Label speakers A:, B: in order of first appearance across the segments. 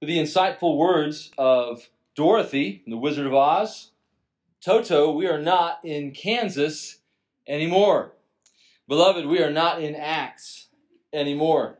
A: the insightful words of Dorothy, in the Wizard of Oz. Toto, we are not in Kansas anymore. Beloved, we are not in Acts anymore.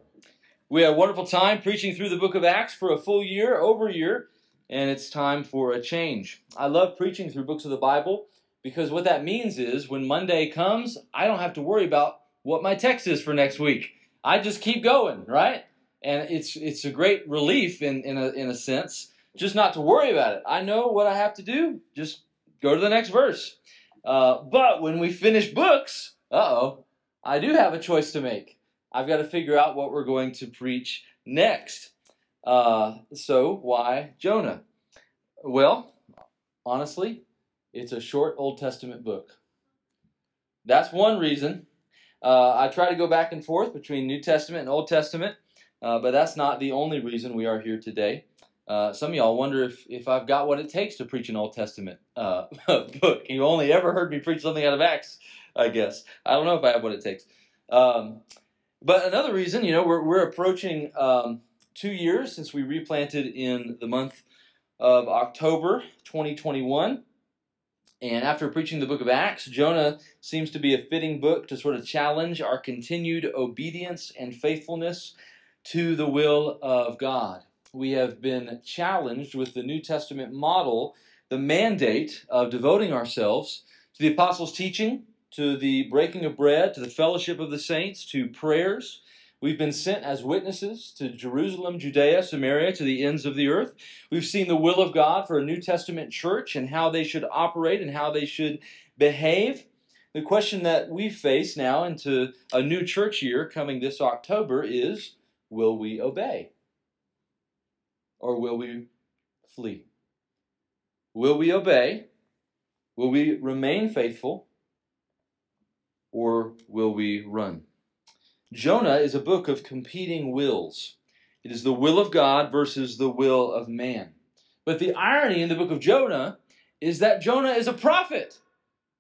A: We had a wonderful time preaching through the book of Acts for a full year, over a year, and it's time for a change. I love preaching through books of the Bible because what that means is when Monday comes, I don't have to worry about what my text is for next week. I just keep going, right? And it's it's a great relief in, in a in a sense, just not to worry about it. I know what I have to do. Just go to the next verse. Uh, but when we finish books, oh, I do have a choice to make. I've got to figure out what we're going to preach next. Uh, so why Jonah? Well, honestly, it's a short Old Testament book. That's one reason. Uh, I try to go back and forth between New Testament and Old Testament, uh, but that's not the only reason we are here today. Uh, some of y'all wonder if, if I've got what it takes to preach an Old Testament uh, book. You only ever heard me preach something out of Acts, I guess. I don't know if I have what it takes. Um, but another reason, you know, we're, we're approaching um, two years since we replanted in the month of October 2021. And after preaching the book of Acts, Jonah seems to be a fitting book to sort of challenge our continued obedience and faithfulness to the will of God. We have been challenged with the New Testament model, the mandate of devoting ourselves to the apostles' teaching, to the breaking of bread, to the fellowship of the saints, to prayers, We've been sent as witnesses to Jerusalem, Judea, Samaria, to the ends of the earth. We've seen the will of God for a New Testament church and how they should operate and how they should behave. The question that we face now into a new church year coming this October is will we obey? Or will we flee? Will we obey? Will we remain faithful? Or will we run? Jonah is a book of competing wills. It is the will of God versus the will of man. But the irony in the book of Jonah is that Jonah is a prophet,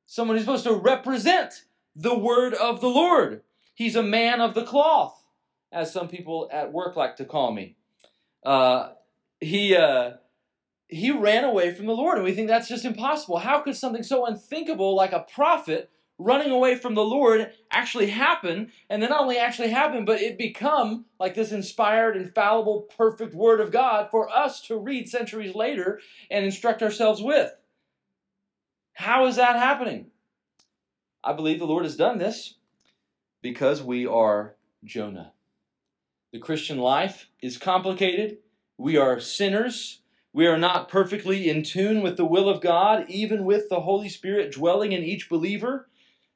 A: someone who's supposed to represent the word of the Lord. He's a man of the cloth, as some people at work like to call me. Uh, he uh, he ran away from the Lord, and we think that's just impossible. How could something so unthinkable like a prophet running away from the Lord actually happen, and then not only actually happen, but it become like this inspired, infallible, perfect Word of God for us to read centuries later and instruct ourselves with. How is that happening? I believe the Lord has done this because we are Jonah. The Christian life is complicated. We are sinners. We are not perfectly in tune with the will of God, even with the Holy Spirit dwelling in each believer.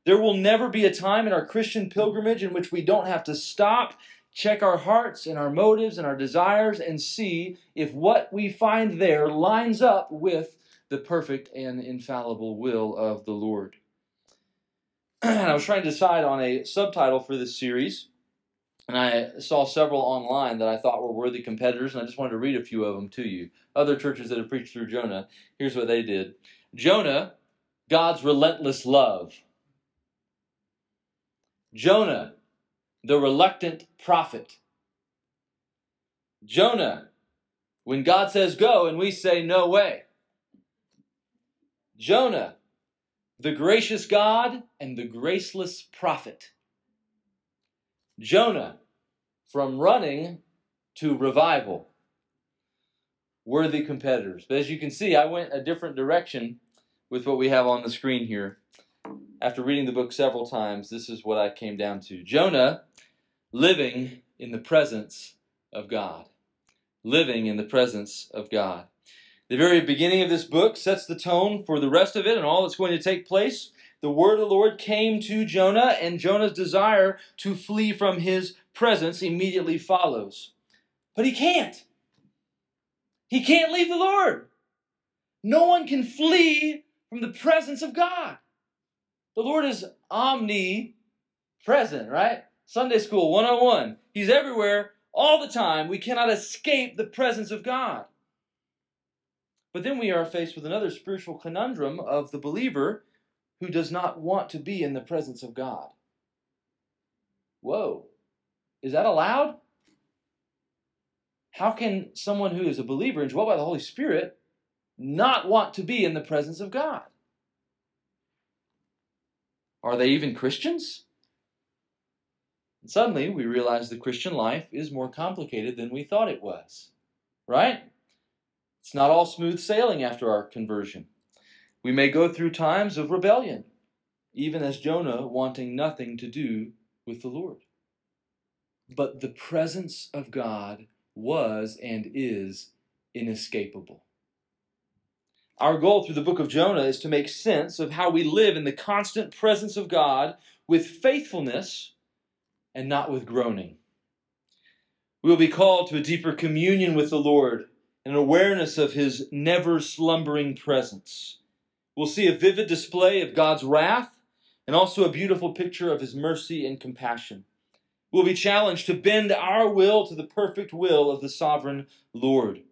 A: There will never be a time in our Christian pilgrimage in which we don't have to stop, check our hearts and our motives and our desires, and see if what we find there lines up with the perfect and infallible will of the Lord. And I was trying to decide on a subtitle for this series, and I saw several online that I thought were worthy competitors, and I just wanted to read a few of them to you. Other churches that have preached through Jonah, here's what they did Jonah, God's relentless love. Jonah, the reluctant prophet. Jonah, when God says go and we say no way. Jonah, the gracious God and the graceless prophet. Jonah, from running to revival. Worthy competitors. But as you can see, I went a different direction with what we have on the screen here after reading the book several times, this is what I came down to. Jonah living in the presence of God. Living in the presence of God. The very beginning of this book sets the tone for the rest of it and all that's going to take place. The word of the Lord came to Jonah, and Jonah's desire to flee from his presence immediately follows. But he can't. He can't leave the Lord. No one can flee from the presence of God. The Lord is omnipresent, right? Sunday School 101. He's everywhere all the time. We cannot escape the presence of God. But then we are faced with another spiritual conundrum of the believer who does not want to be in the presence of God. Whoa. Is that allowed? How can someone who is a believer and dwelt by the Holy Spirit not want to be in the presence of God? Are they even Christians? And suddenly we realize the Christian life is more complicated than we thought it was. Right? It's not all smooth sailing after our conversion. We may go through times of rebellion, even as Jonah wanting nothing to do with the Lord. But the presence of God was and is inescapable. Our goal through the book of Jonah is to make sense of how we live in the constant presence of God with faithfulness and not with groaning. We will be called to a deeper communion with the Lord, and an awareness of his never slumbering presence. We'll see a vivid display of God's wrath and also a beautiful picture of his mercy and compassion. We'll be challenged to bend our will to the perfect will of the sovereign Lord.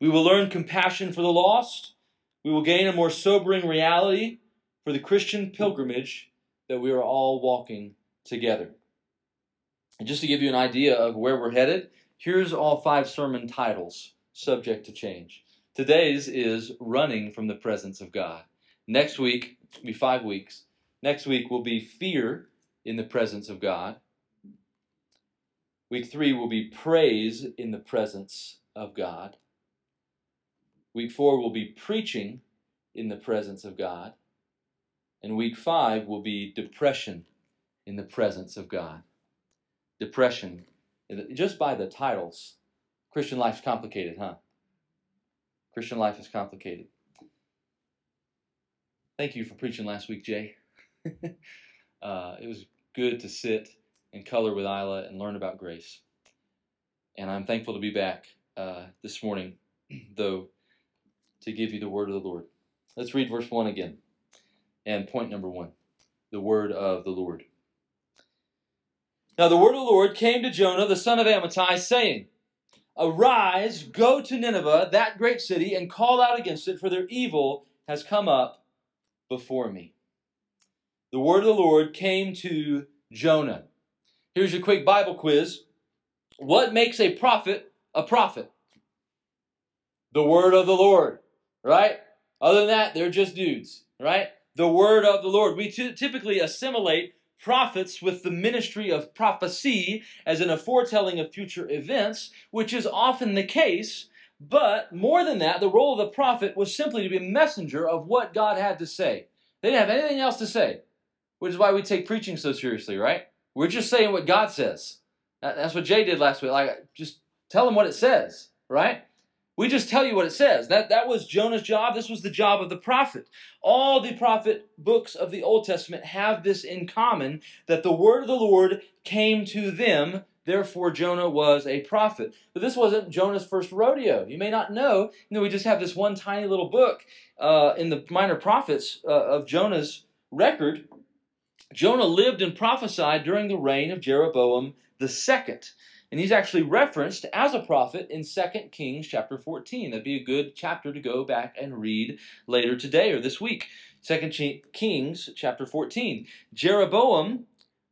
A: We will learn compassion for the lost we will gain a more sobering reality for the Christian pilgrimage that we are all walking together. And just to give you an idea of where we're headed, here's all five sermon titles, subject to change. Today's is Running from the Presence of God. Next week, will be five weeks. Next week will be Fear in the Presence of God. Week three will be Praise in the Presence of God. Week four will be preaching in the presence of God. And week five will be depression in the presence of God. Depression. Just by the titles, Christian life's complicated, huh? Christian life is complicated. Thank you for preaching last week, Jay. uh, it was good to sit and color with Isla and learn about grace. And I'm thankful to be back uh, this morning, though to give you the word of the Lord. Let's read verse 1 again. And point number 1 the word of the Lord. Now the word of the Lord came to Jonah, the son of Amittai, saying, Arise, go to Nineveh, that great city, and call out against it, for their evil has come up before me. The word of the Lord came to Jonah. Here's your quick Bible quiz. What makes a prophet a prophet? The word of the Lord right? Other than that, they're just dudes, right? The word of the Lord. We t- typically assimilate prophets with the ministry of prophecy as in a foretelling of future events, which is often the case. But more than that, the role of the prophet was simply to be a messenger of what God had to say. They didn't have anything else to say, which is why we take preaching so seriously, right? We're just saying what God says. That's what Jay did last week. Like, just tell them what it says, right? We just tell you what it says. That, that was Jonah's job. This was the job of the prophet. All the prophet books of the Old Testament have this in common that the word of the Lord came to them. Therefore, Jonah was a prophet. But this wasn't Jonah's first rodeo. You may not know. You know, we just have this one tiny little book uh, in the minor prophets uh, of Jonah's record. Jonah lived and prophesied during the reign of Jeroboam the second. And he's actually referenced as a prophet in 2 Kings chapter 14. That'd be a good chapter to go back and read later today or this week. 2 Kings chapter 14. Jeroboam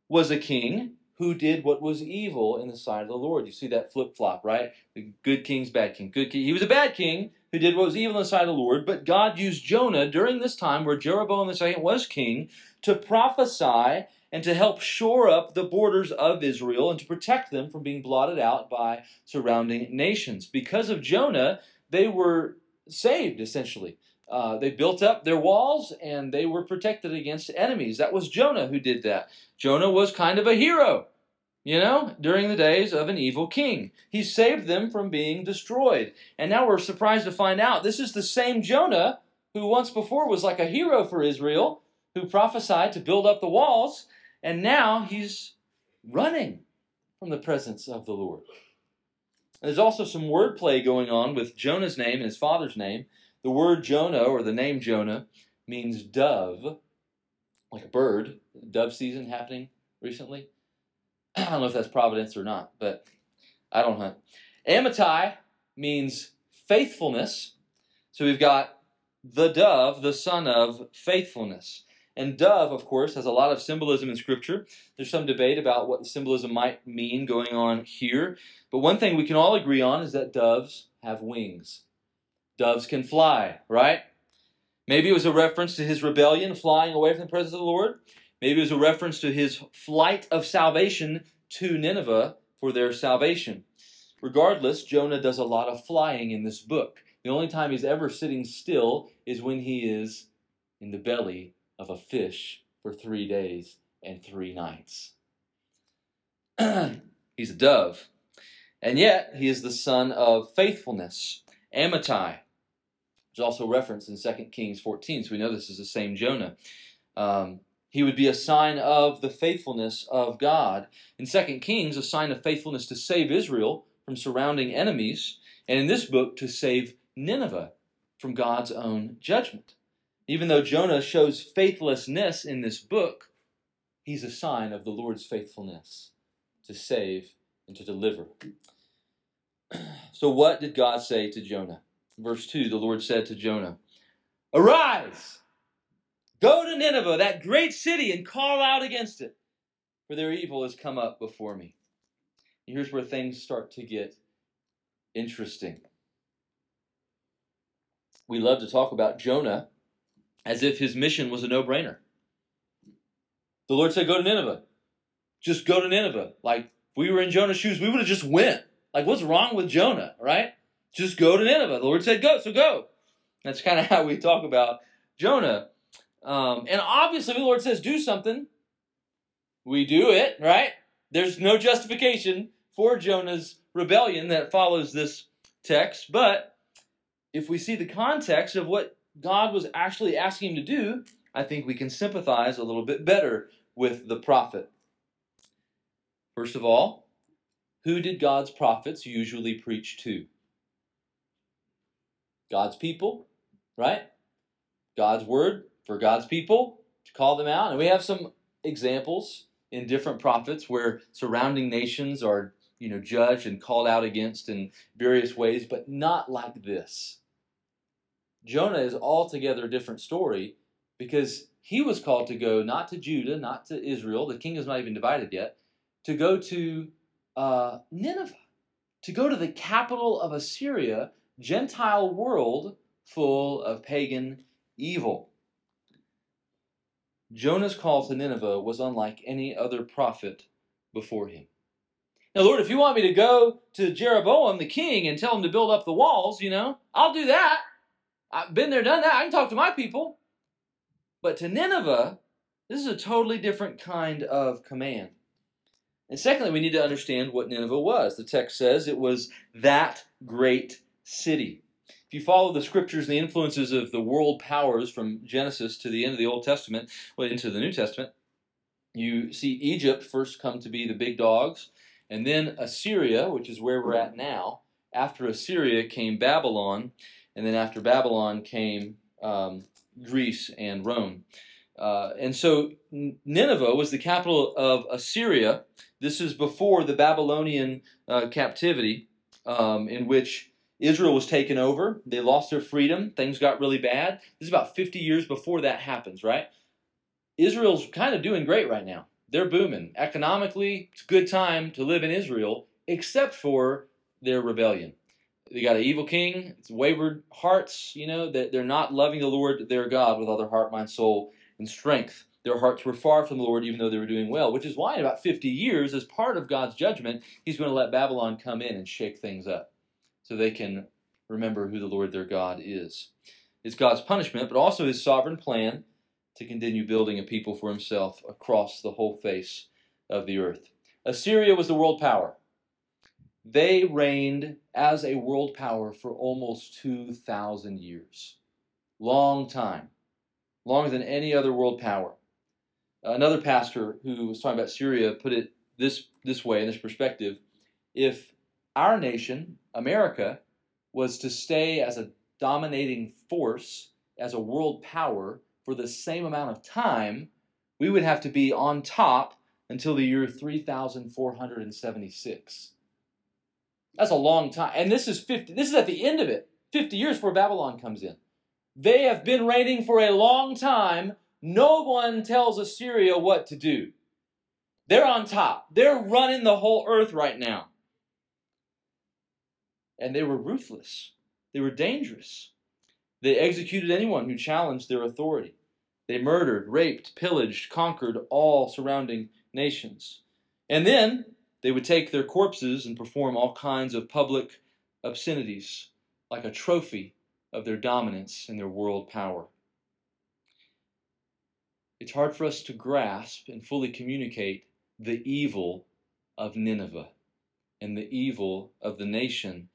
A: was a king who did what was evil in the sight of the Lord. You see that flip flop, right? The good king's bad king. Good king. He was a bad king who did what was evil in the sight of the Lord, but God used Jonah during this time where Jeroboam II was king to prophesy and to help shore up the borders of Israel and to protect them from being blotted out by surrounding nations. Because of Jonah, they were saved, essentially. Uh, they built up their walls and they were protected against enemies. That was Jonah who did that. Jonah was kind of a hero, you know, during the days of an evil king. He saved them from being destroyed. And now we're surprised to find out this is the same Jonah who once before was like a hero for Israel, who prophesied to build up the walls, and now he's running from the presence of the Lord. And there's also some wordplay going on with Jonah's name and his father's name. The word Jonah, or the name Jonah, means dove, like a bird. Dove season happening recently. I don't know if that's providence or not, but I don't hunt. Amittai means faithfulness. So we've got the dove, the son of faithfulness. And dove, of course, has a lot of symbolism in Scripture. There's some debate about what the symbolism might mean going on here. But one thing we can all agree on is that doves have wings. Doves can fly, right? Maybe it was a reference to his rebellion, flying away from the presence of the Lord. Maybe it was a reference to his flight of salvation to Nineveh for their salvation. Regardless, Jonah does a lot of flying in this book. The only time he's ever sitting still is when he is in the belly of a fish for three days and three nights. he's a dove. And yet, he is the son of faithfulness, Amittai. There's also referenced in 2 Kings 14, so we know this is the same Jonah. Um, he would be a sign of the faithfulness of God. In 2 Kings, a sign of faithfulness to save Israel from surrounding enemies, and in this book, to save Nineveh from God's own judgment. Even though Jonah shows faithlessness in this book, he's a sign of the Lord's faithfulness to save and to deliver. So, what did God say to Jonah? Verse 2 the Lord said to Jonah, Arise, go to Nineveh, that great city, and call out against it, for their evil has come up before me. here's where things start to get interesting. We love to talk about Jonah as if his mission was a no brainer. The Lord said, Go to Nineveh. Just go to Nineveh. Like, if we were in Jonah's shoes, we would have just went. Like, what's wrong with Jonah, right? Just go to Nineveh. The Lord said, go, so go. That's kind of how we talk about Jonah. Um, and obviously, the Lord says, do something. We do it, right? There's no justification for Jonah's rebellion that follows this text. But if we see the context of what God was actually asking him to do, I think we can sympathize a little bit better with the prophet. First of all, who did God's prophets usually preach to? God's people, right? God's word for God's people to call them out. And we have some examples in different prophets where surrounding nations are, you know, judged and called out against in various ways, but not like this. Jonah is altogether a different story because he was called to go not to Judah, not to Israel, the kingdom's not even divided yet, to go to uh, Nineveh, to go to the capital of Assyria, Gentile world full of pagan evil. Jonah's call to Nineveh was unlike any other prophet before him. Now, Lord, if you want me to go to Jeroboam the king and tell him to build up the walls, you know, I'll do that. I've been there, done that. I can talk to my people. But to Nineveh, this is a totally different kind of command. And secondly, we need to understand what Nineveh was. The text says it was that great city. If you follow the scriptures and the influences of the world powers from Genesis to the end of the Old Testament, well, into the New Testament, you see Egypt first come to be the big dogs, and then Assyria, which is where we're at now. After Assyria came Babylon, and then after Babylon came um, Greece and Rome. Uh, and so Nineveh was the capital of Assyria. This is before the Babylonian uh, captivity, um, in which Israel was taken over. They lost their freedom. Things got really bad. This is about 50 years before that happens, right? Israel's kind of doing great right now. They're booming. Economically, it's a good time to live in Israel, except for their rebellion. They got an evil king, it's wayward hearts, you know, that they're not loving the Lord their God with all their heart, mind, soul, and strength. Their hearts were far from the Lord, even though they were doing well, which is why in about 50 years, as part of God's judgment, He's going to let Babylon come in and shake things up so they can remember who the Lord their God is. It's God's punishment, but also His sovereign plan to continue building a people for Himself across the whole face of the earth. Assyria was the world power. They reigned as a world power for almost 2,000 years. Long time longer than any other world power. Another pastor who was talking about Syria put it this, this way, in this perspective. If our nation, America, was to stay as a dominating force, as a world power, for the same amount of time, we would have to be on top until the year 3476. That's a long time. And this is 50 this is at the end of it. 50 years before Babylon comes in. They have been reigning for a long time no one tells Assyria what to do. They're on top. They're running the whole earth right now. And they were ruthless. They were dangerous. They executed anyone who challenged their authority. They murdered, raped, pillaged, conquered all surrounding nations. And then they would take their corpses and perform all kinds of public obscenities like a trophy of their dominance and their world power. It's hard for us to grasp and fully communicate the evil of Nineveh and the evil of the nation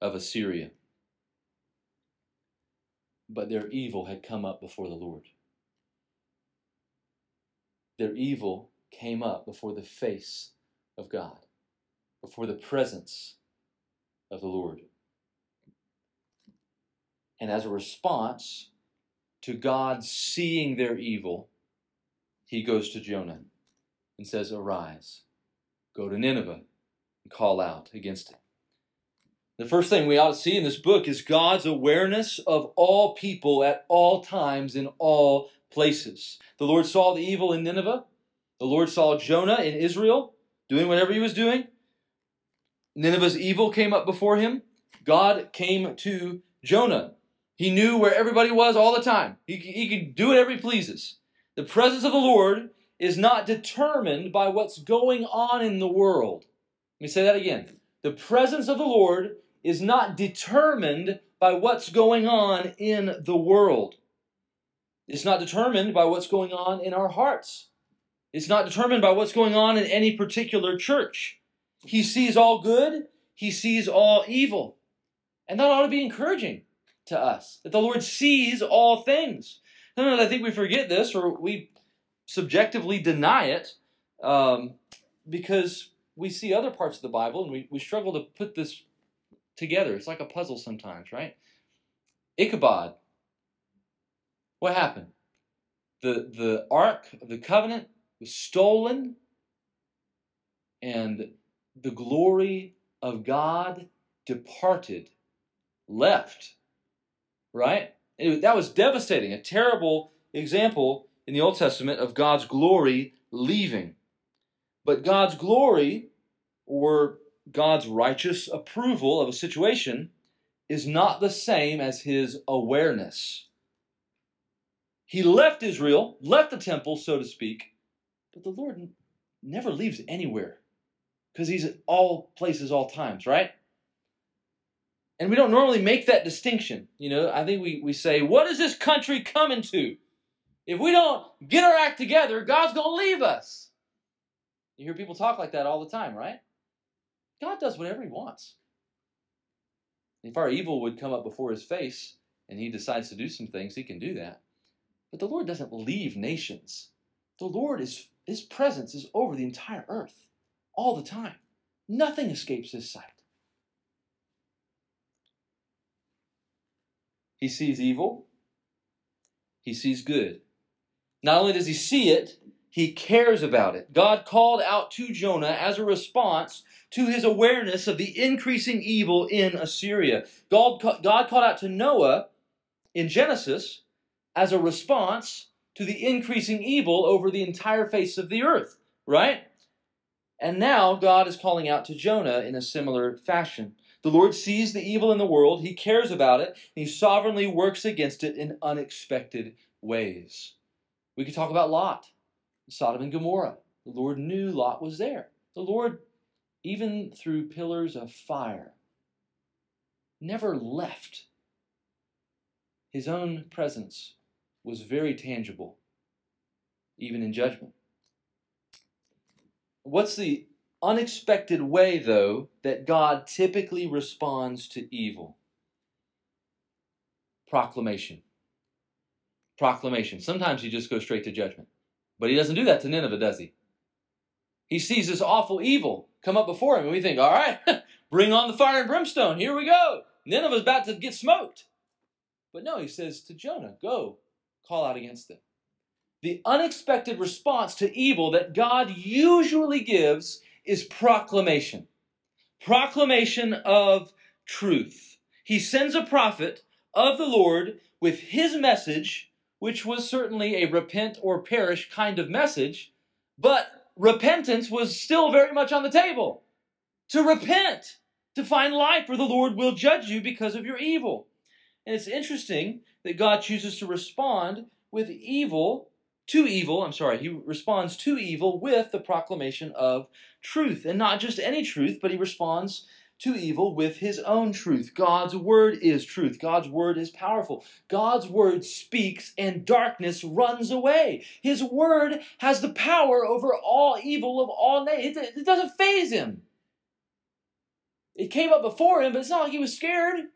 A: of Assyria. But their evil had come up before the Lord. Their evil came up before the face of God, before the presence of the Lord. And as a response to God seeing their evil, he goes to Jonah and says, Arise, go to Nineveh, and call out against it. The first thing we ought to see in this book is God's awareness of all people at all times in all places. The Lord saw the evil in Nineveh. The Lord saw Jonah in Israel doing whatever he was doing. Nineveh's evil came up before him. God came to Jonah. He knew where everybody was all the time. He, he could do whatever he pleases. The presence of the Lord is not determined by what's going on in the world. Let me say that again. The presence of the Lord is not determined by what's going on in the world. It's not determined by what's going on in our hearts. It's not determined by what's going on in any particular church. He sees all good, he sees all evil. And that ought to be encouraging to us that the Lord sees all things. Sometimes I think we forget this or we subjectively deny it um, because we see other parts of the Bible and we, we struggle to put this together. It's like a puzzle sometimes, right? Ichabod. What happened? The, the Ark of the Covenant was stolen, and the glory of God departed, left. Right? That was devastating, a terrible example in the Old Testament of God's glory leaving. But God's glory, or God's righteous approval of a situation, is not the same as his awareness. He left Israel, left the temple, so to speak, but the Lord never leaves anywhere because he's at all places, all times, right? And we don't normally make that distinction. You know, I think we, we say, what is this country coming to? If we don't get our act together, God's going to leave us. You hear people talk like that all the time, right? God does whatever he wants. If our evil would come up before his face and he decides to do some things, he can do that. But the Lord doesn't leave nations. The Lord is his presence is over the entire earth all the time. Nothing escapes his sight. He sees evil, he sees good. Not only does he see it, he cares about it. God called out to Jonah as a response to his awareness of the increasing evil in Assyria. God, God called out to Noah in Genesis as a response to the increasing evil over the entire face of the earth, right? And now God is calling out to Jonah in a similar fashion. The Lord sees the evil in the world, He cares about it, He sovereignly works against it in unexpected ways. We could talk about Lot, Sodom and Gomorrah. The Lord knew Lot was there. The Lord, even through pillars of fire, never left. His own presence was very tangible, even in judgment. What's the unexpected way, though, that God typically responds to evil? Proclamation. Proclamation. Sometimes he just goes straight to judgment. But he doesn't do that to Nineveh, does he? He sees this awful evil come up before him, and we think, all right, bring on the fire and brimstone. Here we go. Nineveh's about to get smoked. But no, he says to Jonah, go, call out against them. The unexpected response to evil that God usually gives is proclamation. Proclamation of truth. He sends a prophet of the Lord with his message which was certainly a repent or perish kind of message, but repentance was still very much on the table. To repent, to find life, or the Lord will judge you because of your evil. And it's interesting that God chooses to respond with evil, to evil, I'm sorry, he responds to evil with the proclamation of truth. And not just any truth, but he responds to evil with his own truth. God's word is truth. God's word is powerful. God's word speaks and darkness runs away. His word has the power over all evil of all nations. It, doesn't faze him. It came up before him, but it's not like he was scared.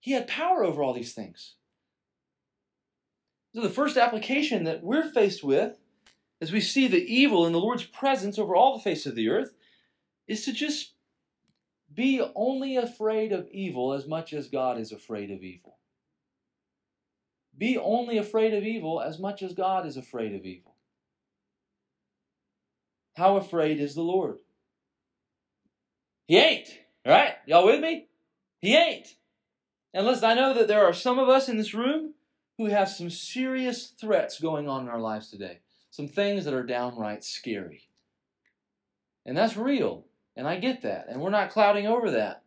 A: He had power over all these things. So, the first application that we're faced with as we see the evil in the Lord's presence over all the face of the earth is to just be only afraid of evil as much as God is afraid of evil. Be only afraid of evil as much as God is afraid of evil. How afraid is the Lord? He ain't. Right? Y'all with me? He ain't. And listen, I know that there are some of us in this room who have some serious threats going on in our lives today. Some things that are downright scary. And that's real. And I get that. And we're not clouding over that.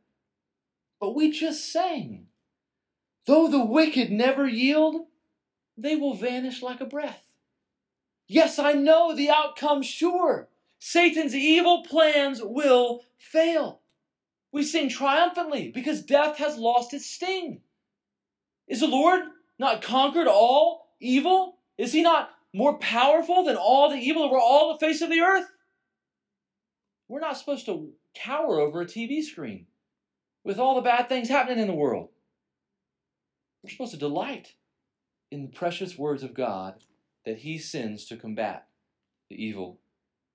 A: But we just sang. Though the wicked never yield, they will vanish like a breath. Yes, I know the outcome sure. Satan's evil plans will fail. We sing triumphantly because death has lost its sting. Is the Lord not conquered all evil? Is he not more powerful than all the evil over all the face of the earth? We're not supposed to cower over a TV screen with all the bad things happening in the world. We're supposed to delight in the precious words of God that he sends to combat the evil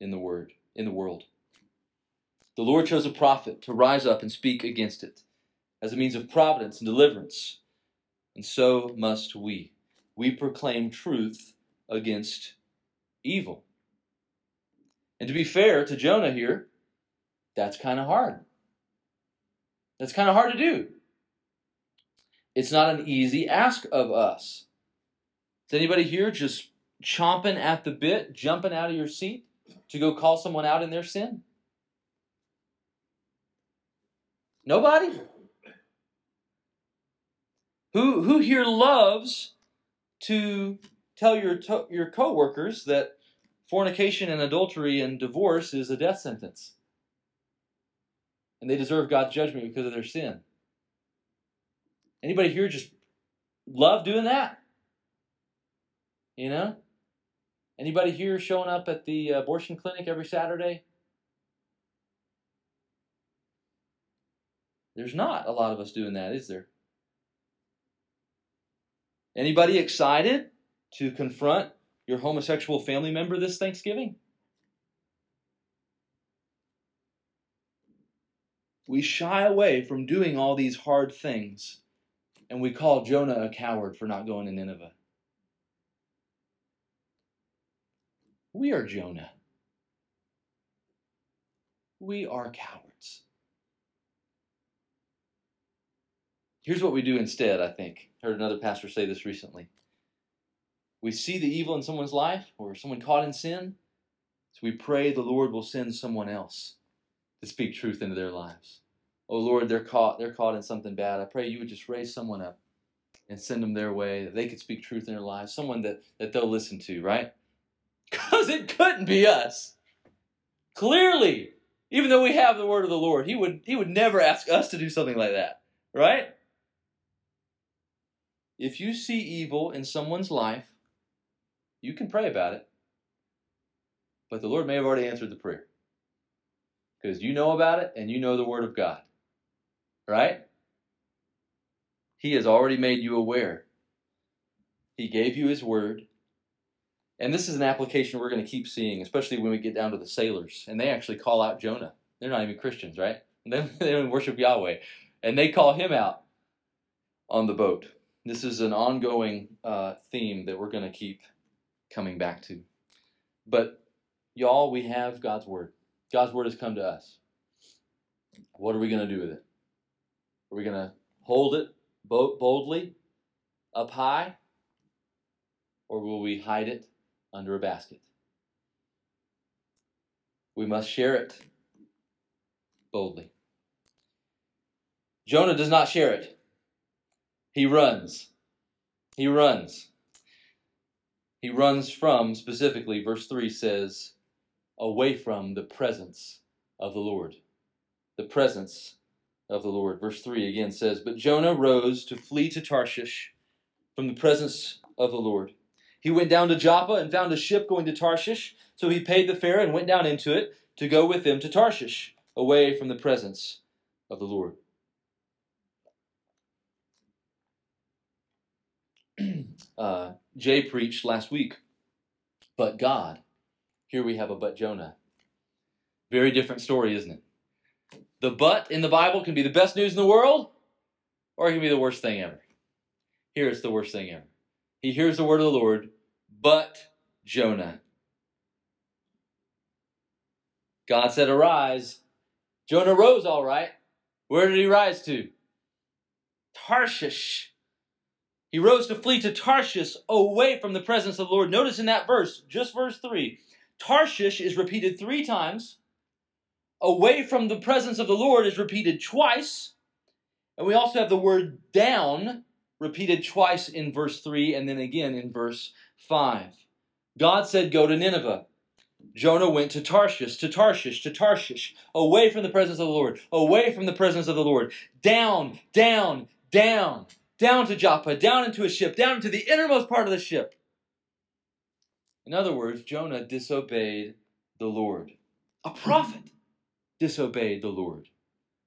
A: in the word in the world. The Lord chose a prophet to rise up and speak against it as a means of providence and deliverance. And so must we. We proclaim truth against evil. And to be fair to Jonah here, that's kind of hard. That's kind of hard to do. It's not an easy ask of us. Is anybody here just chomping at the bit, jumping out of your seat to go call someone out in their sin? Nobody? Who, who here loves to tell your, to, your coworkers that fornication and adultery and divorce is a death sentence? And they deserve God's judgment because of their sin. Anybody here just love doing that? You know? Anybody here showing up at the uh, abortion clinic every Saturday? There's not a lot of us doing that, is there? Anybody excited to confront your homosexual family member this Thanksgiving? We shy away from doing all these hard things, and we call Jonah a coward for not going to Nineveh. We are Jonah. We are cowards. Here's what we do instead, I think. Heard another pastor say this recently. We see the evil in someone's life or someone caught in sin, so we pray the Lord will send someone else to speak truth into their lives. Oh Lord, they're caught, they're caught in something bad. I pray you would just raise someone up and send them their way, that they could speak truth in their lives, someone that, that they'll listen to, right? Because it couldn't be us. Clearly, even though we have the word of the Lord, he would he would never ask us to do something like that, right? If you see evil in someone's life, you can pray about it. But the Lord may have already answered the prayer. Because you know about it and you know the Word of God. Right? He has already made you aware. He gave you His Word. And this is an application we're going to keep seeing, especially when we get down to the sailors. And they actually call out Jonah. They're not even Christians, right? They, don't worship Yahweh. And they call him out on the boat. This is an ongoing uh, theme that we're going to keep coming back to. But, y'all, we have God's Word. God's Word has come to us. What are we going to do with it? Are we going to hold it boldly up high or will we hide it under a basket? We must share it boldly. Jonah does not share it. He runs. He runs. He runs from, specifically, verse 3 says, away from the presence of the Lord. The presence of the Lord. Verse 3 again says, But Jonah rose to flee to Tarshish from the presence of the Lord. He went down to Joppa and found a ship going to Tarshish, so he paid the fare and went down into it to go with them to Tarshish, away from the presence of the Lord. Uh, Jay preached last week, but God. Here we have a but Jonah. Very different story, isn't it? The but in the Bible can be the best news in the world, or it can be the worst thing ever. Here it's the worst thing ever. He hears the word of the Lord, but Jonah. God said, Arise. Jonah rose all right. Where did he rise to? Tarshish. He rose to flee to Tarshish away from the presence of the Lord. Notice in that verse, just verse 3, Tarshish is repeated three times. Away from the presence of the Lord is repeated twice. And we also have the word down repeated twice in verse 3 and then again in verse 5. God said, Go to Nineveh. Jonah went to Tarshish, to Tarshish, to Tarshish, away from the presence of the Lord, away from the presence of the Lord, down, down, down, down to Joppa, down into a ship, down into the innermost part of the ship. In other words, Jonah disobeyed the Lord. A prophet disobeyed the Lord.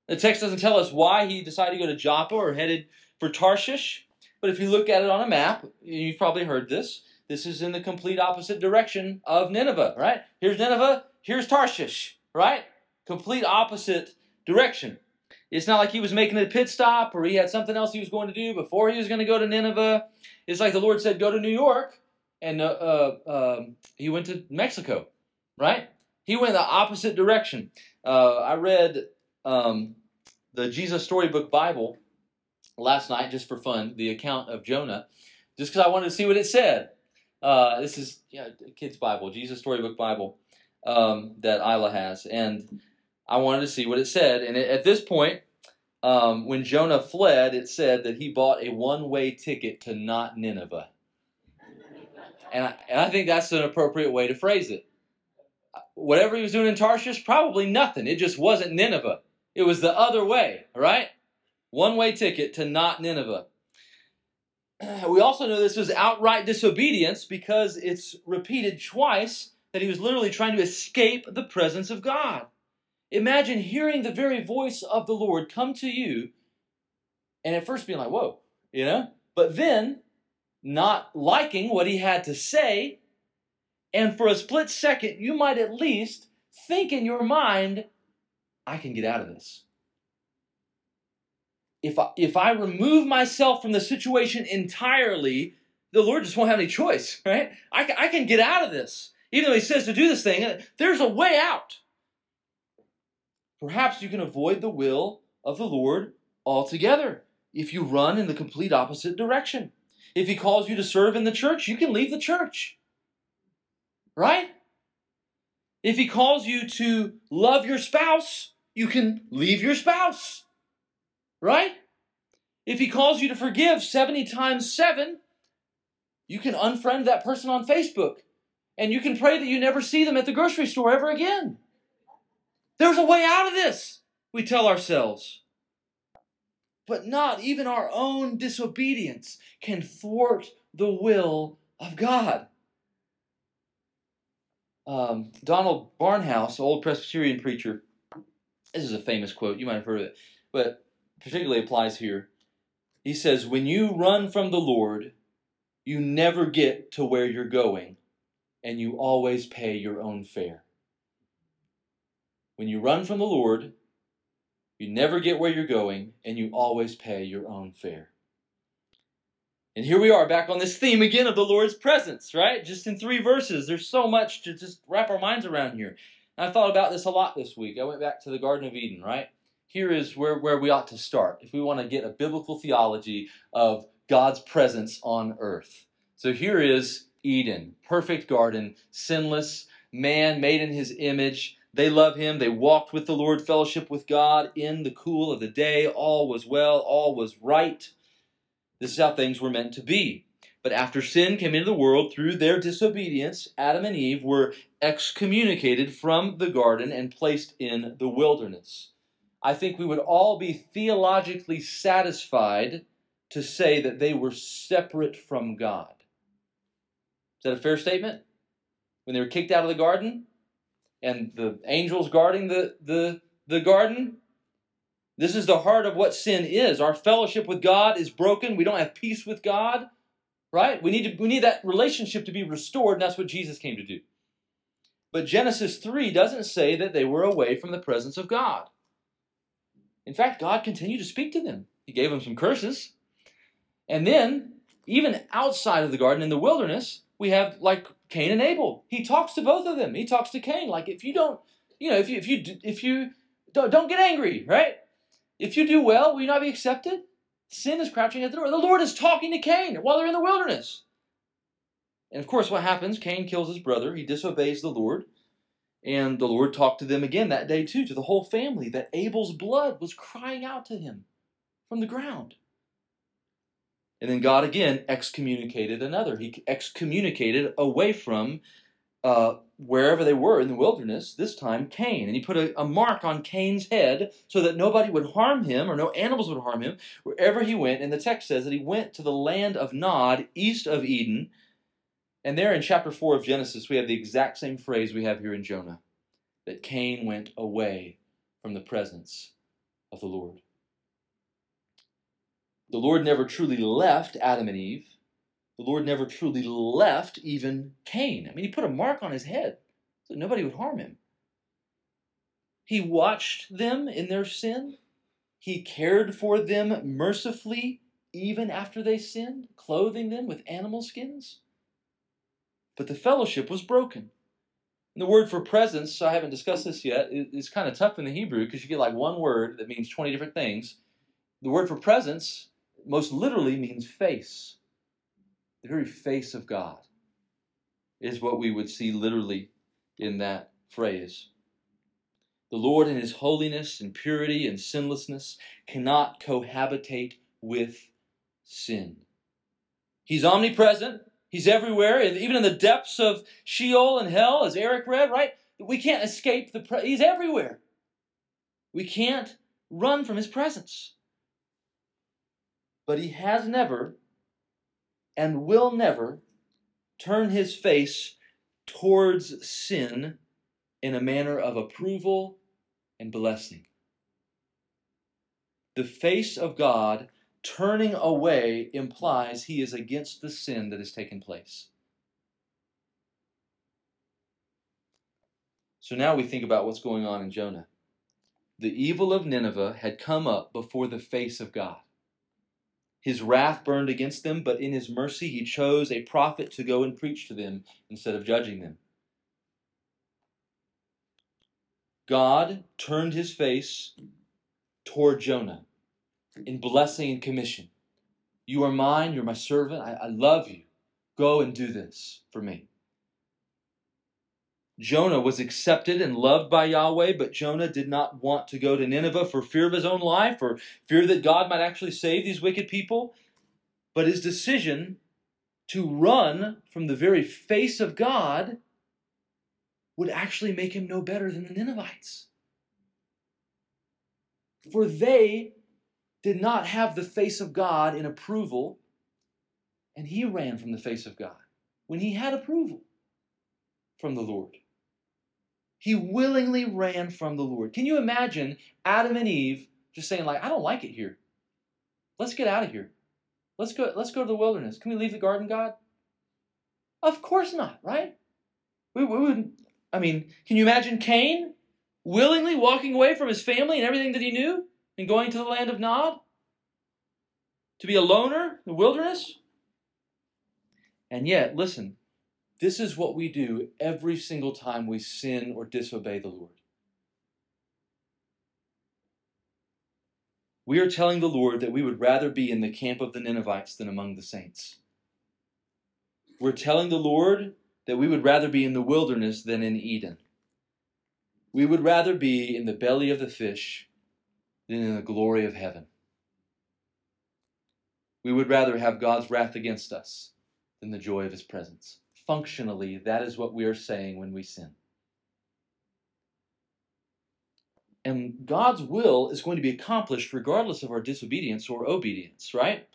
A: The text doesn't tell us why he decided to go to Joppa or headed for Tarshish, but if you look at it on a map, you've probably heard this. This is in the complete opposite direction of Nineveh, right? Here's Nineveh, here's Tarshish, right? Complete opposite direction. It's not like he was making a pit stop or he had something else he was going to do before he was going to go to Nineveh. It's like the Lord said, go to New York, and uh, uh, um, he went to Mexico, right? He went the opposite direction. Uh, I read um, the Jesus Storybook Bible last night just for fun, the account of Jonah, just because I wanted to see what it said. Uh, this is yeah, kid's Bible, Jesus Storybook Bible um, that Isla has, and I wanted to see what it said. And it, at this point, um, when Jonah fled, it said that he bought a one-way ticket to not Nineveh, and I, and I think that's an appropriate way to phrase it. Whatever he was doing in Tarshish, probably nothing. It just wasn't Nineveh. It was the other way, right? One way ticket to not Nineveh. We also know this was outright disobedience because it's repeated twice that he was literally trying to escape the presence of God. Imagine hearing the very voice of the Lord come to you and at first being like, whoa, you know, but then not liking what he had to say. And for a split second, you might at least think in your mind, I can get out of this if I, if I remove myself from the situation entirely, the Lord just won't have any choice, right? I, I can get out of this. Even though He says to do this thing, there's a way out. Perhaps you can avoid the will of the Lord altogether if you run in the complete opposite direction. If He calls you to serve in the church, you can leave the church, right? If He calls you to love your spouse, you can leave your spouse. Right? If he calls you to forgive 70 times 7, you can unfriend that person on Facebook. And you can pray that you never see them at the grocery store ever again. There's a way out of this, we tell ourselves. But not even our own disobedience can thwart the will of God. Um, Donald Barnhouse, old Presbyterian preacher, this is a famous quote, you might have heard of it, but particularly applies here. He says, When you run from the Lord, you never get to where you're going, and you always pay your own fare. When you run from the Lord, you never get where you're going, and you always pay your own fare. And here we are back on this theme again of the Lord's presence, right? Just in three verses. There's so much to just wrap our minds around here. And I thought about this a lot this week. I went back to the Garden of Eden, right? here is where, where we ought to start if we want to get a biblical theology of God's presence on earth. So here is Eden, perfect garden, sinless, man made in his image. They love him. They walked with the Lord, fellowship with God in the cool of the day. All was well, all was right. This is how things were meant to be. But after sin came into the world through their disobedience, Adam and Eve were excommunicated from the garden and placed in the wilderness. I think we would all be theologically satisfied to say that they were separate from God. Is that a fair statement? When they were kicked out of the garden and the angels guarding the, the, the garden, this is the heart of what sin is. Our fellowship with God is broken. We don't have peace with God. Right? We need to, we need that relationship to be restored, and that's what Jesus came to do. But Genesis 3 doesn't say that they were away from the presence of God. In fact, God continued to speak to them. He gave them some curses. And then, even outside of the garden in the wilderness, we have like Cain and Abel. He talks to both of them. He talks to Cain like if you don't, you know, if you if you if you don't, don't get angry, right? If you do well, will you not be accepted? Sin is crouching at the door. The Lord is talking to Cain while they're in the wilderness. And of course, what happens? Cain kills his brother. He disobeys the Lord. And the Lord talked to them again that day, too, to the whole family, that Abel's blood was crying out to him from the ground. And then God again excommunicated another. He excommunicated away from uh, wherever they were in the wilderness, this time Cain. And he put a, a, mark on Cain's head so that nobody would harm him or no animals would harm him wherever he went. And the text says that he went to the land of Nod, east of Eden. And there in chapter 4 of Genesis, we have the exact same phrase we have here in Jonah that Cain went away from the presence of the Lord. The Lord never truly left Adam and Eve the Lord never truly left even Cain. I mean, he put a mark on his head so nobody would harm him. He watched them in their sin. He cared for them mercifully even after they sinned, clothing them with animal skins. But the fellowship was broken. And the word for presence, I haven't discussed this yet, is kind of tough in the Hebrew because you get like one word that means 20 different things. The word for presence most literally means face the very face of God is what we would see literally in that phrase. The Lord, in His holiness and purity and sinlessness, cannot cohabitate with sin. He's omnipresent, He's everywhere, even in the depths of Sheol and hell, as Eric read, right? We can't escape the pre- He's everywhere. We can't run from His presence. But He has never and will never turn his face towards sin in a manner of approval and blessing. The face of God turning away implies he is against the sin that has taken place. So now we think about what's going on in Jonah. The evil of Nineveh had come up before the face of God. His wrath burned against them, but in his mercy he chose a prophet to go and preach to them instead of judging them. God turned his face toward Jonah in blessing and commission. You are mine, you're my servant, I, I love you. Go and do this for me. Jonah was accepted and loved by Yahweh, but Jonah did not want to go to Nineveh for fear of his own life or fear that God might actually save these wicked people. But his decision to run from the very face of God would actually make him no better than the Ninevites. For they did not have the face of God in approval, and he ran from the face of God when he had approval from the Lord. He willingly ran from the Lord. Can you imagine Adam and Eve just saying, like, I don't like it here. Let's get out of here. Let's go, let's go to the wilderness. Can we leave the garden, God? Of course not, right? We, we would I mean, can you imagine Cain willingly walking away from his family and everything that he knew and going to the land of Nod? To be a loner in the wilderness? And yet, listen, this is what we do every single time we sin or disobey the Lord. We are telling the Lord that we would rather be in the camp of the Ninevites than among the saints. we're telling the Lord that we would rather be in the wilderness than in Eden. We would rather be in the belly of the fish than in the glory of heaven. We would rather have God's wrath against us than the joy of his presence. Functionally, that is what we are saying when we sin. And God's will is going to be accomplished regardless of our disobedience or obedience, right?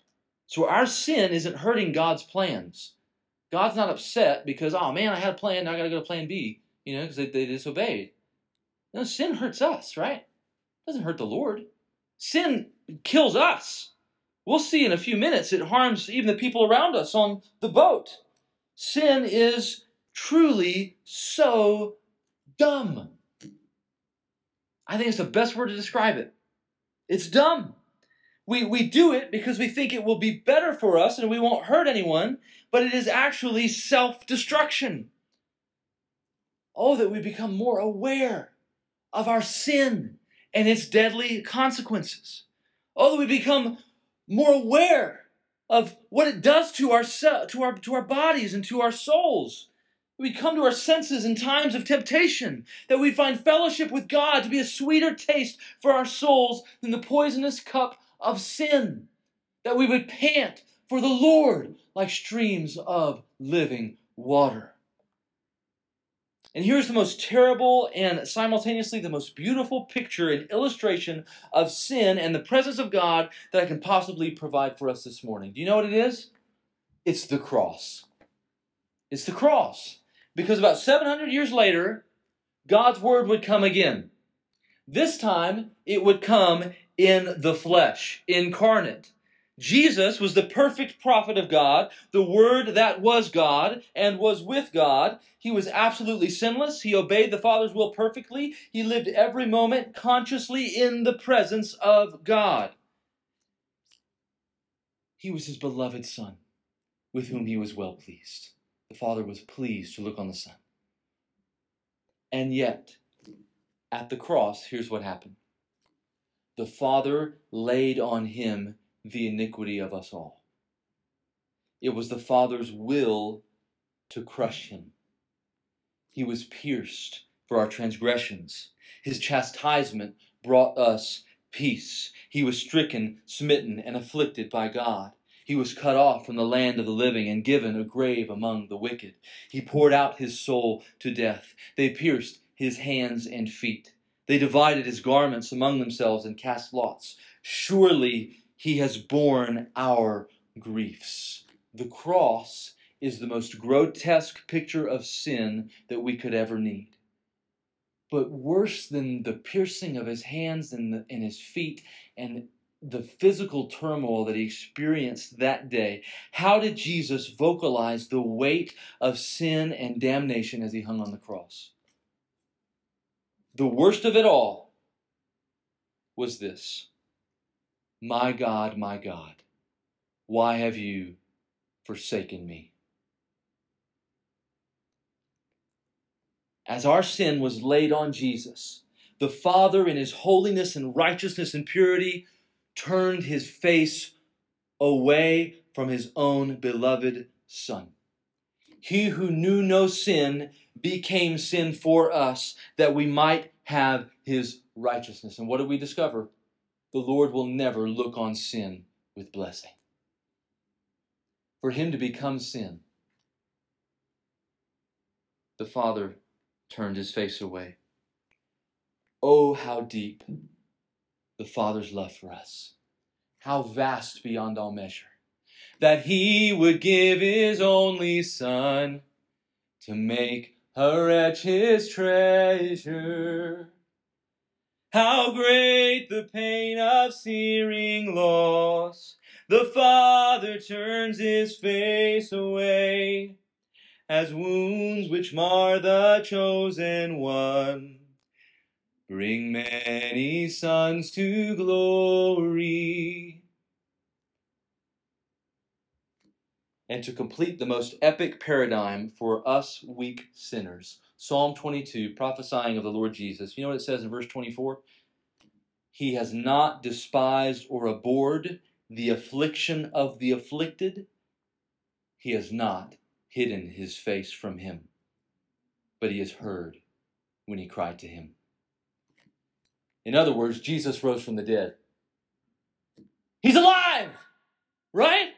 A: So our sin isn't hurting God's plans. God's not upset because, oh man, I had a plan, now I got to go to plan B, you know, because they, they disobeyed. No, sin hurts us, right? It doesn't hurt the Lord. Sin kills us. We'll see in a few minutes it harms even the people around us on the boat. Sin is truly so dumb. I think it's the best word to describe it. It's dumb. We, we do it because we think it will be better for us and we won't hurt anyone, but it is actually self destruction. Oh, that we become more aware of our sin and its deadly consequences. Oh, that we become more aware of what it does to our, to our, to our bodies and to our souls. We come to our senses in times of temptation, that we find fellowship with God to be a sweeter taste for our souls than the poisonous cup of sin, that we would pant for the Lord like streams of living water. And here's the most terrible and simultaneously the most beautiful picture and illustration of sin and the presence of God that I can possibly provide for us this morning. Do you know what it is? It's the cross. It's the cross. Because about 700 years later, God's word would come again. This time, it would come in the flesh, incarnate. Jesus was the perfect prophet of God, the Word that was God and was with God. He was absolutely sinless. He obeyed the Father's will perfectly. He lived every moment consciously in the presence of God. He was his beloved Son, with whom he was well pleased. The Father was pleased to look on the Son. And yet, at the cross, here's what happened the Father laid on him the iniquity of us all. It was the Father's will to crush him. He was pierced for our transgressions. His chastisement brought us peace. He was stricken, smitten, and afflicted by God. He was cut off from the land of the living and given a grave among the wicked. He poured out his soul to death. They pierced his hands and feet. They divided his garments among themselves and cast lots. Surely he has borne our griefs. The cross is the most grotesque picture of sin that we could ever need. But worse than the piercing of his hands and, the, and his feet and the physical turmoil that he experienced that day, how did Jesus vocalize the weight of sin and damnation as he hung on the cross? The worst of it all was this My God, my God, why have you forsaken me? As our sin was laid on Jesus, the Father, in his holiness and righteousness and purity, turned his face away from his own beloved Son. He who knew no sin became sin for us that we might have his righteousness. And what do we discover? The Lord will never look on sin with blessing. For him to become sin, the Father turned his face away. Oh, how deep the Father's love for us. How vast beyond all measure. That he would give his only Son to make a wretch his treasure. How great the pain of searing loss! The Father turns his face away, as wounds which mar the chosen one bring many sons to glory. and to complete the most epic paradigm for us weak sinners. Psalm 22, prophesying of the Lord Jesus. You know what it says in verse 24? He has not despised or abhorred the affliction of the afflicted. He has not hidden his face from him, but he has heard when he cried to him. In other words, Jesus rose from the dead. He's alive, right?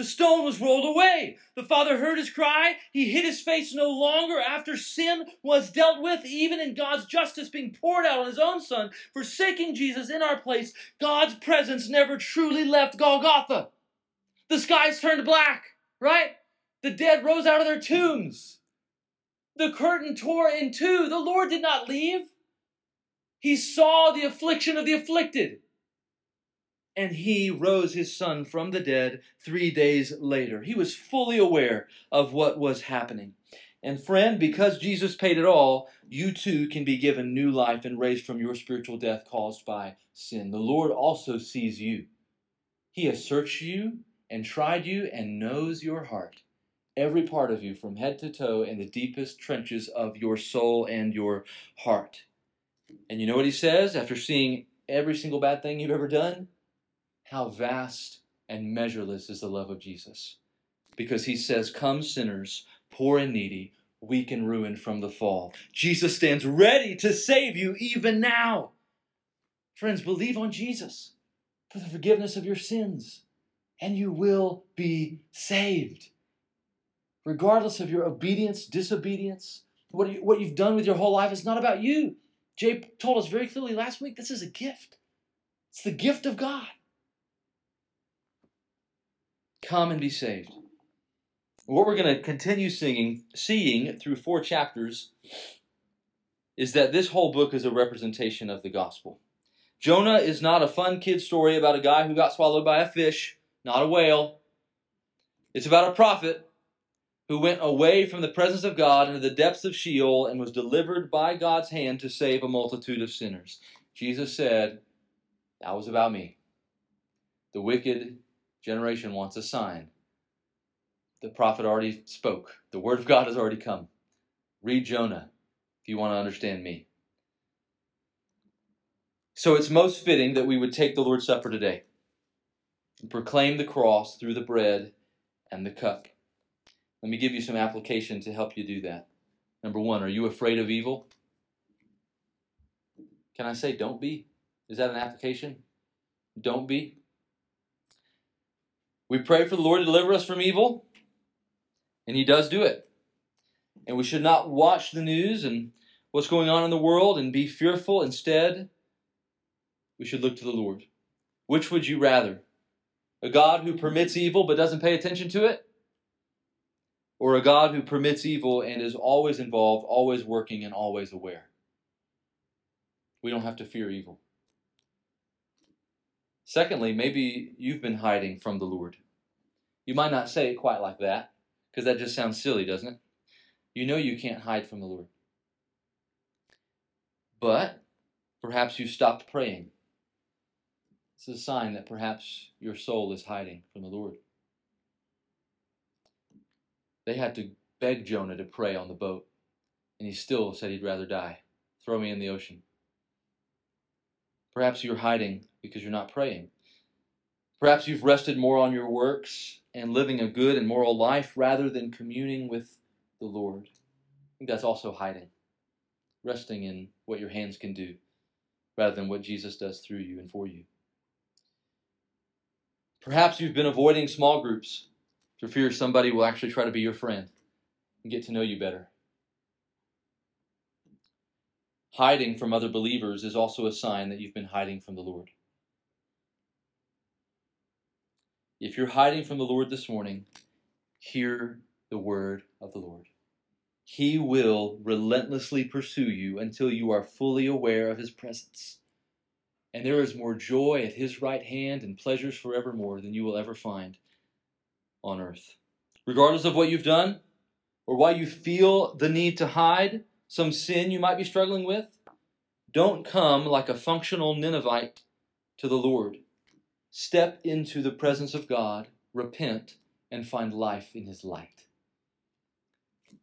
A: The stone was rolled away. The Father heard his cry. He hid his face no longer after sin was dealt with, even in God's justice being poured out on his own Son, forsaking Jesus in our place. God's presence never truly left Golgotha. The skies turned black, right? The dead rose out of their tombs. The curtain tore in two. The Lord did not leave. He saw the affliction of the afflicted and he rose his son from the dead three days later. He was fully aware of what was happening. And friend, because Jesus paid it all, you too can be given new life and raised from your spiritual death caused by sin. The Lord also sees you. He has searched you and tried you and knows your heart, every part of you from head to toe in the deepest trenches of your soul and your heart. And you know what he says after seeing every single bad thing you've ever done? How vast and measureless is the love of Jesus. Because he says, Come, sinners, poor and needy, weak and ruined from the fall. Jesus stands ready to save you even now. Friends, believe on Jesus for the forgiveness of your sins, and you will be saved. Regardless of your obedience, disobedience, what, you, what you've done with your whole life, it's not about you. Jay told us very clearly last week this is a gift. It's the gift of God. Come and be saved. What we're going to continue singing, seeing through four chapters is that this whole book is a representation of the gospel. Jonah is not a fun kid story about a guy who got swallowed by a fish, not a whale. It's about a prophet who went away from the presence of God into the depths of Sheol and was delivered by God's hand to save a multitude of sinners. Jesus said, That was about me. The wicked generation wants a sign. The prophet already spoke. The word of God has already come. Read Jonah if you want to understand me. So it's most fitting that we would take the Lord's Supper today and proclaim the cross through the bread and the cup. Let me give you some application to help you do that. Number one, are you afraid of evil? Can I say don't be? Is that an application? Don't be. We pray for the Lord to deliver us from evil, and He does do it. And we should not watch the news and what's going on in the world and be fearful. Instead, we should look to the Lord. Which would you rather? A God who permits evil but doesn't pay attention to it? Or a God who permits evil and is always involved, always working, and always aware? We don't have to fear evil. Secondly, maybe you've been hiding from the Lord. You might not say it quite like that, because that just sounds silly, doesn't it? You know you can't hide from the Lord. But perhaps you stopped praying. It's a sign that perhaps your soul is hiding from the Lord. They had to beg Jonah to pray on the boat, and he still said he'd rather die. Throw me in the ocean. Perhaps you're hiding because you're not praying. Perhaps you've rested more on your works and living a good and moral life rather than communing with the Lord. I think that's also hiding, resting in what your hands can do rather than what Jesus does through you and for you. Perhaps you've been avoiding small groups for fear somebody will actually try to be your friend and get to know you better. Hiding from other believers is also a sign that you've been hiding from the Lord. If you're hiding from the Lord this morning, hear the word of the Lord. He will relentlessly pursue you until you are fully aware of his presence. And there is more joy at his right hand and pleasures forevermore than you will ever find on earth. Regardless of what you've done or why you feel the need to hide some sin you might be struggling with, don't come like a functional Ninevite to the Lord. Step into the presence of God, repent, and find life in His light.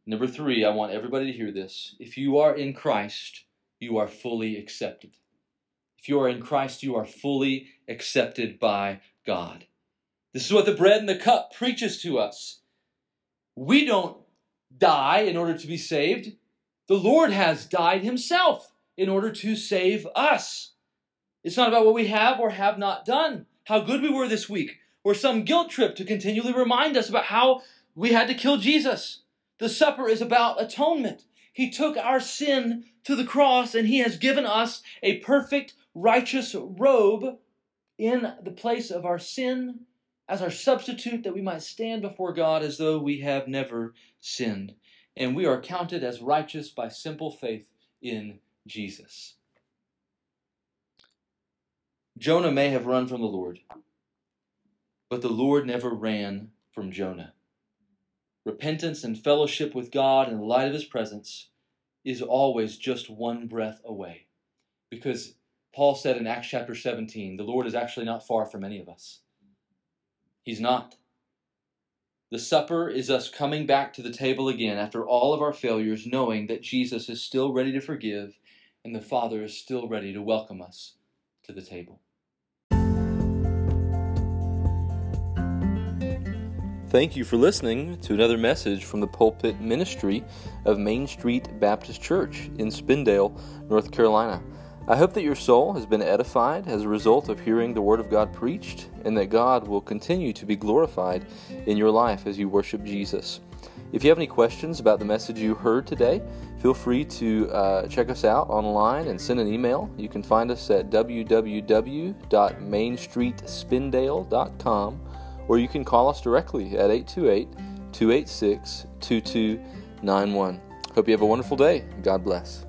A: Number three, I want everybody to hear this. If you are in Christ, you are fully accepted. If you are in Christ, you are fully accepted by God. This is what the bread and the cup preaches to us. We don't die in order to be saved. The Lord has died himself in order to save us. It's not about what we have or have not done, how good we were this week, or some guilt trip to continually remind us about how we had to kill Jesus. The supper is about atonement. He took our sin to the cross and he has given us a perfect, righteous robe in the place of our sin as our substitute that we might stand before God as though we have never sinned. And we are counted as righteous by simple faith in Jesus. Jonah may have run from the Lord, but the Lord never ran from Jonah. Repentance and fellowship with God in the light of His presence is always just one breath away. Because Paul said in Acts chapter 17, the Lord is actually not far from any of us. He's not. The supper is us coming back to the table again after all of our failures, knowing that Jesus is still ready to forgive and the Father is still ready to welcome us to the table.
B: Thank you for listening to another message from the pulpit ministry of Main Street Baptist Church in Spindale, North Carolina. I hope that your soul has been edified as a result of hearing the Word of God preached, and that God will continue to be glorified in your life as you worship Jesus. If you have any questions about the message you heard today, feel free to uh, check us out online and send an email. You can find us at www.mainstreetspindale.com or you can call us directly at 828 286 2291. Hope you have a wonderful day. God bless.